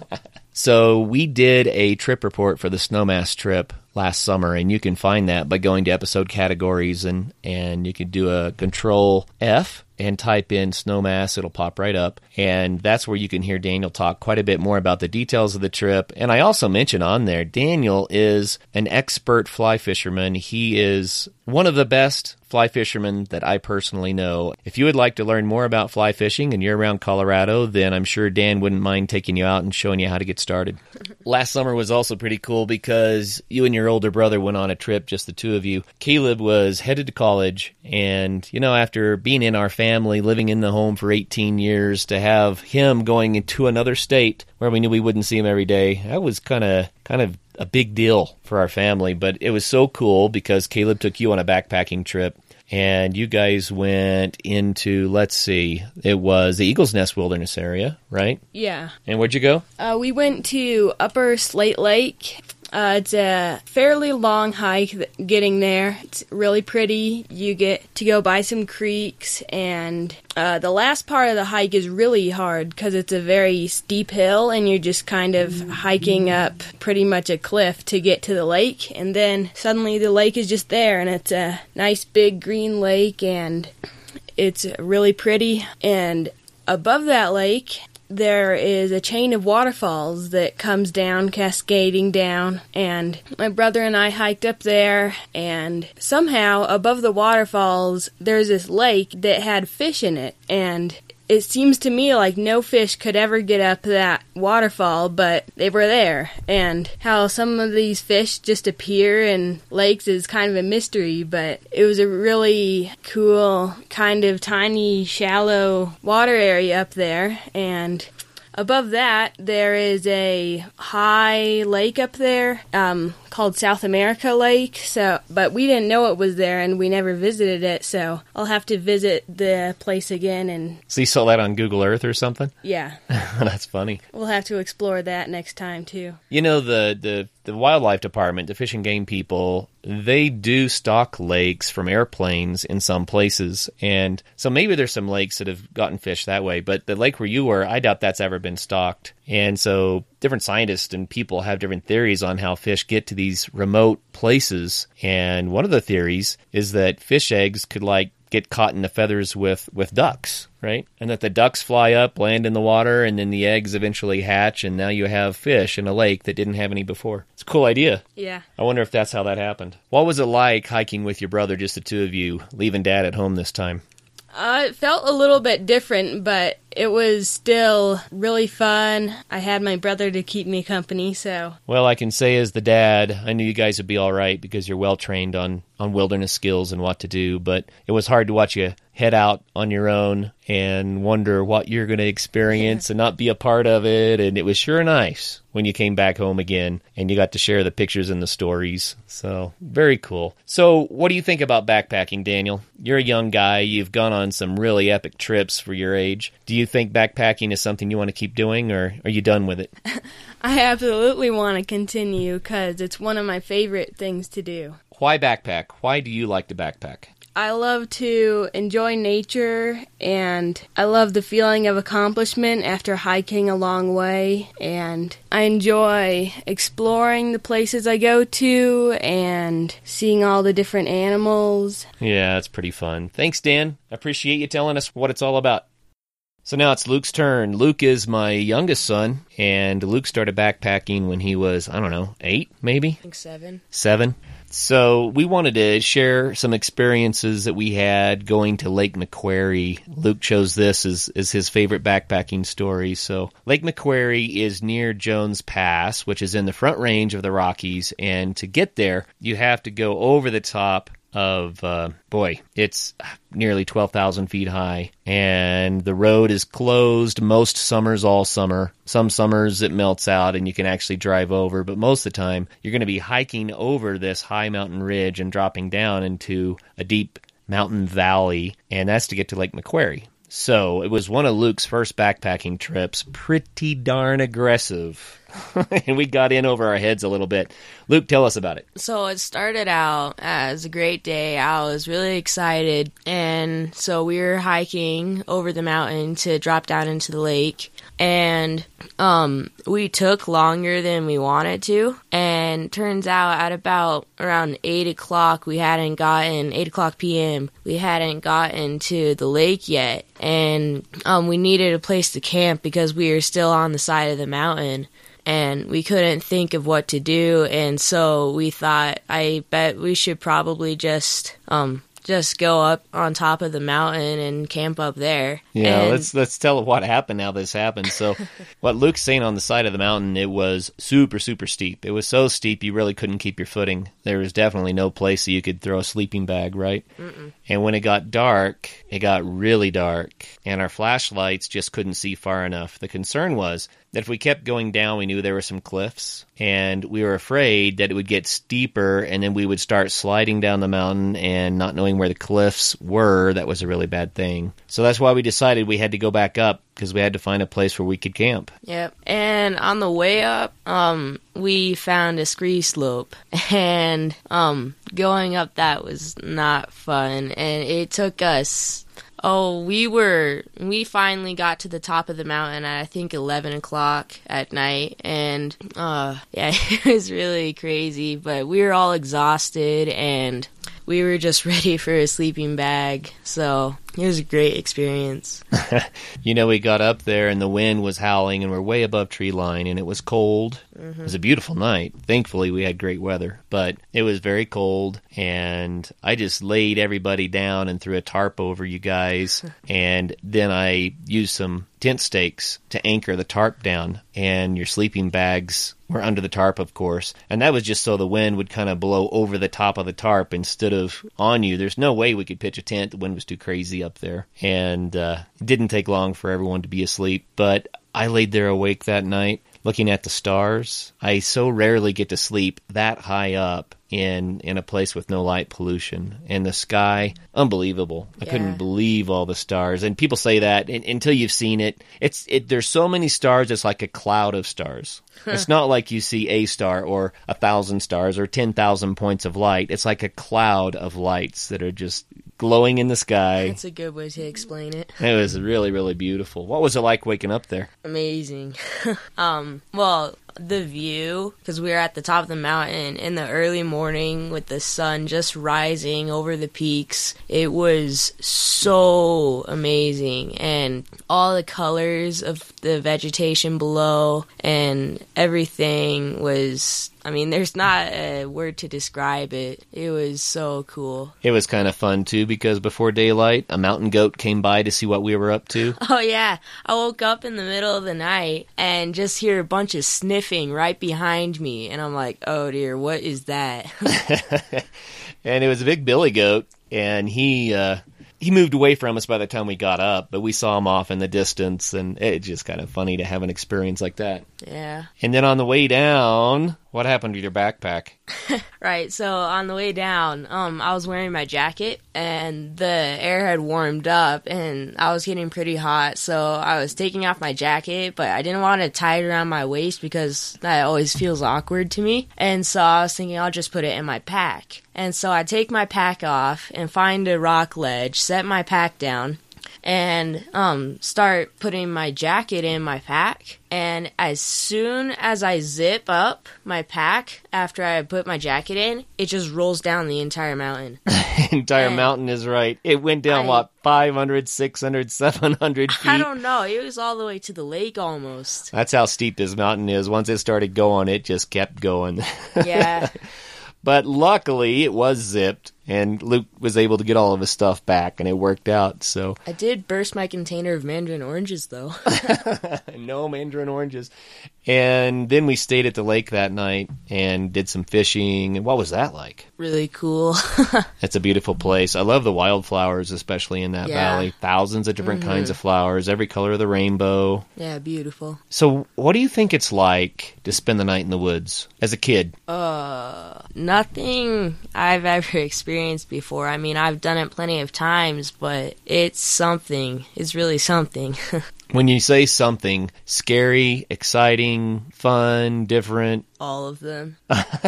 So we did a trip report for the Snowmass trip last summer, and you can find that by going to episode categories and and you can do a Control F and type in Snowmass. It'll pop right up, and that's where you can hear Daniel talk quite a bit more about the details of the trip. And I also mention on there, Daniel is an expert fly fisherman. He is one of the best fly fishermen that I personally know. If you would like to learn more about fly fishing and you're around Colorado, then I'm sure Dan wouldn't mind taking you out and showing you how to get started. Last summer was also pretty cool because you and your older brother went on a trip, just the two of you. Caleb was headed to college, and you know, after being in our family, living in the home for 18 years, to have him going into another state where we knew we wouldn't see him every day, that was kind of kind of a big deal for our family. But it was so cool because Caleb took you on a backpacking trip. And you guys went into, let's see, it was the Eagles Nest Wilderness area, right? Yeah. And where'd you go? Uh, we went to Upper Slate Lake. Uh, it's a fairly long hike getting there. It's really pretty. You get to go by some creeks, and uh, the last part of the hike is really hard because it's a very steep hill, and you're just kind of hiking up pretty much a cliff to get to the lake. And then suddenly the lake is just there, and it's a nice big green lake, and it's really pretty. And above that lake there is a chain of waterfalls that comes down, cascading down, and my brother and I hiked up there, and somehow above the waterfalls, there's this lake that had fish in it, and it seems to me like no fish could ever get up that waterfall, but they were there. And how some of these fish just appear in lakes is kind of a mystery, but it was a really cool, kind of tiny, shallow water area up there. And above that, there is a high lake up there um, called South America Lake. So, but we didn't know it was there, and we never visited it. So I'll have to visit the place again, and So you saw that on Google Earth or something? yeah, That's funny. we'll have to explore that next time too. You know the the the wildlife department, the fish and game people, they do stock lakes from airplanes in some places, and so maybe there's some lakes that have gotten fish that way. But the lake where you were, I doubt that's ever been stocked. And so different scientists and people have different theories on how fish get to these remote places. And one of the theories is that fish eggs could like get caught in the feathers with with ducks, right? And that the ducks fly up, land in the water, and then the eggs eventually hatch, and now you have fish in a lake that didn't have any before. It's a cool idea. Yeah. I wonder if that's how that happened. What was it like hiking with your brother, just the two of you, leaving dad at home this time? Uh, it felt a little bit different, but it was still really fun. I had my brother to keep me company, so Well, I can say as the dad, I knew you guys would be all right because you're well trained on on wilderness skills and what to do, but it was hard to watch you head out on your own and wonder what you're going to experience and not be a part of it and it was sure nice when you came back home again and you got to share the pictures and the stories. So, very cool. So, what do you think about backpacking, Daniel? You're a young guy, you've gone on some really epic trips for your age. Do you think backpacking is something you want to keep doing or are you done with it? I absolutely want to continue because it's one of my favorite things to do. Why backpack? Why do you like to backpack? I love to enjoy nature and I love the feeling of accomplishment after hiking a long way. And I enjoy exploring the places I go to and seeing all the different animals. Yeah, it's pretty fun. Thanks, Dan. I appreciate you telling us what it's all about. So now it's Luke's turn. Luke is my youngest son, and Luke started backpacking when he was, I don't know, eight, maybe? I think seven. Seven. So we wanted to share some experiences that we had going to Lake McQueary. Luke chose this as, as his favorite backpacking story. So Lake McQueary is near Jones Pass, which is in the front range of the Rockies. And to get there, you have to go over the top of uh, boy, it's nearly twelve thousand feet high, and the road is closed most summers, all summer. Some summers it melts out and you can actually drive over, but most of the time you're going to be hiking over this high mountain ridge and dropping down into a deep mountain valley, and that's to get to Lake McQueary. So it was one of Luke's first backpacking trips, pretty darn aggressive. and we got in over our heads a little bit. Luke, tell us about it. So it started out as a great day. I was really excited. And so we were hiking over the mountain to drop down into the lake. And um, we took longer than we wanted to. And turns out at about around 8 o'clock, we hadn't gotten, 8 o'clock p.m., we hadn't gotten to the lake yet. And um, we needed a place to camp because we were still on the side of the mountain and we couldn't think of what to do and so we thought i bet we should probably just um just go up on top of the mountain and camp up there Yeah, And- let's let's tell what happened. How this happened. So, what Luke's saying on the side of the mountain, it was super super steep. It was so steep you really couldn't keep your footing. There was definitely no place that you could throw a sleeping bag, right? And when it got dark, it got really dark, and our flashlights just couldn't see far enough. The concern was that if we kept going down, we knew there were some cliffs, and we were afraid that it would get steeper, and then we would start sliding down the mountain and not knowing where the cliffs were. That was a really bad thing. So that's why we decided we had to go back up because we had to find a place where we could camp. Yep. And on the way up, um, we found a ski slope, and um, going up that was not fun, and it took us. Oh, we were we finally got to the top of the mountain at I think eleven o'clock at night, and uh, yeah, it was really crazy. But we were all exhausted, and we were just ready for a sleeping bag. So it was a great experience. You know, we got up there and the wind was howling and we're way above tree line and it was cold. It was a beautiful night. Thankfully, we had great weather, but it was very cold and I just laid everybody down and threw a tarp over you guys. and then I used some tent stakes to anchor the tarp down and your sleeping bags were under the tarp, of course. And that was just so the wind would kind of blow over the top of the tarp instead of on you. There's no way we could pitch a tent. The wind was too crazy up there. And uh, it didn't take long for everyone to be asleep. But I laid there awake that night looking at the stars. I so rarely get to sleep that high up in in a place with no light pollution. And the sky unbelievable. I Yeah. couldn't believe all the stars. And people say that and, until you've seen it. It's it there's so many stars it's like a cloud of stars. It's not like you see a star or a thousand stars or ten thousand points of light. It's like a cloud of lights that are just glowing in the sky. That's a good way to explain it. it was really really beautiful. What was it like waking up there? Amazing. um, well, the view because we were at the top of the mountain in the early morning with the sun just rising over the peaks. It was so amazing, and all the colors of the vegetation below and everything was I mean, there's not a word to describe it. It was so cool. It was kind of fun too because before daylight, a mountain goat came by to see what we were up to. Oh yeah, I woke up in the middle of the night and just hear a bunch of sniffing right behind me, and I'm like, oh dear, what is that? and it was a big billy goat, and he uh, he moved away from us by the time we got up, but we saw him off in the distance, and it's just kind of funny to have an experience like that. yeah. And then on the way down, what happened to your backpack? Right, so on the way down, um, I was wearing my jacket and the air had warmed up and I was getting pretty hot, so I was taking off my jacket, but I didn't want to tie it around my waist because that always feels awkward to me. And so I was thinking I'll just put it in my pack. And so I take my pack off and find a rock ledge, set my pack down, and um start putting my jacket in my pack and as soon as I zip up my pack after I put my jacket in, it just rolls down the entire mountain. entire And- mountain is right. It went down, I- what, 500, 600, 700 feet? I don't know, it was all the way to the lake almost. That's how steep this mountain is. Once it started going, it just kept going. Yeah. but luckily, it was zipped, and Luke was able to get all of his stuff back, and it worked out. So, I did burst my container of mandarin oranges though. no mandarin oranges. And then we stayed at the lake that night and did some fishing. And what was that like? really cool. It's a beautiful place. I love the wildflowers, especially in that Yeah. valley. Thousands of different kinds of flowers, every color of the rainbow. yeah, beautiful. So, what do you think it's like to spend the night in the woods as a kid? Uh, nothing I've ever experienced before. I mean, I've done it plenty of times, but it's something. It's really something. When you say something scary, exciting, fun, different, all of them.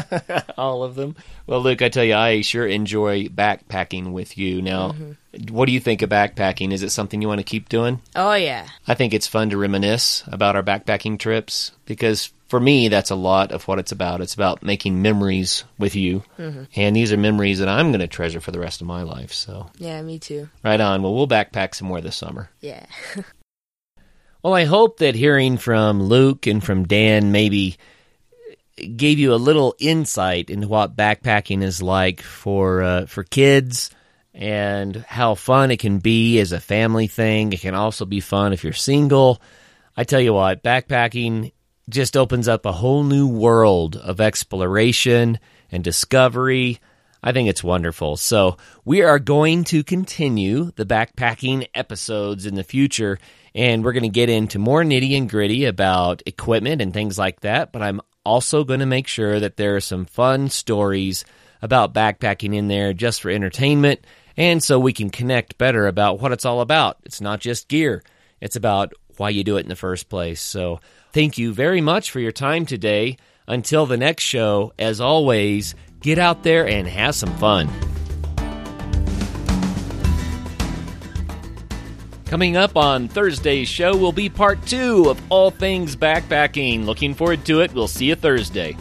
all of them. Well, Luke, I tell you, I sure enjoy backpacking with you. Now, mm-hmm. what do you think of backpacking? Is it something you want to keep doing? Oh yeah. I think it's fun to reminisce about our backpacking trips because for me, that's a lot of what it's about. It's about making memories with you. And these are memories that I'm going to treasure for the rest of my life. So, Yeah, me too. right on. Well, we'll backpack some more this summer. Yeah. Well, I hope that hearing from Luke and from Dan maybe gave you a little insight into what backpacking is like for uh, for kids and how fun it can be as a family thing. It can also be fun if you're single. I tell you what, backpacking just opens up a whole new world of exploration and discovery. I think it's wonderful. So, we are going to continue the backpacking episodes in the future, and we're going to get into more nitty and gritty about equipment and things like that. But I'm also going to make sure that there are some fun stories about backpacking in there just for entertainment and so we can connect better about what it's all about. It's not just gear, it's about why you do it in the first place. So, thank you very much for your time today. Until the next show, as always, get out there and have some fun. Coming up on Thursday's show will be part two of All Things Backpacking. Looking forward to it. We'll see you Thursday.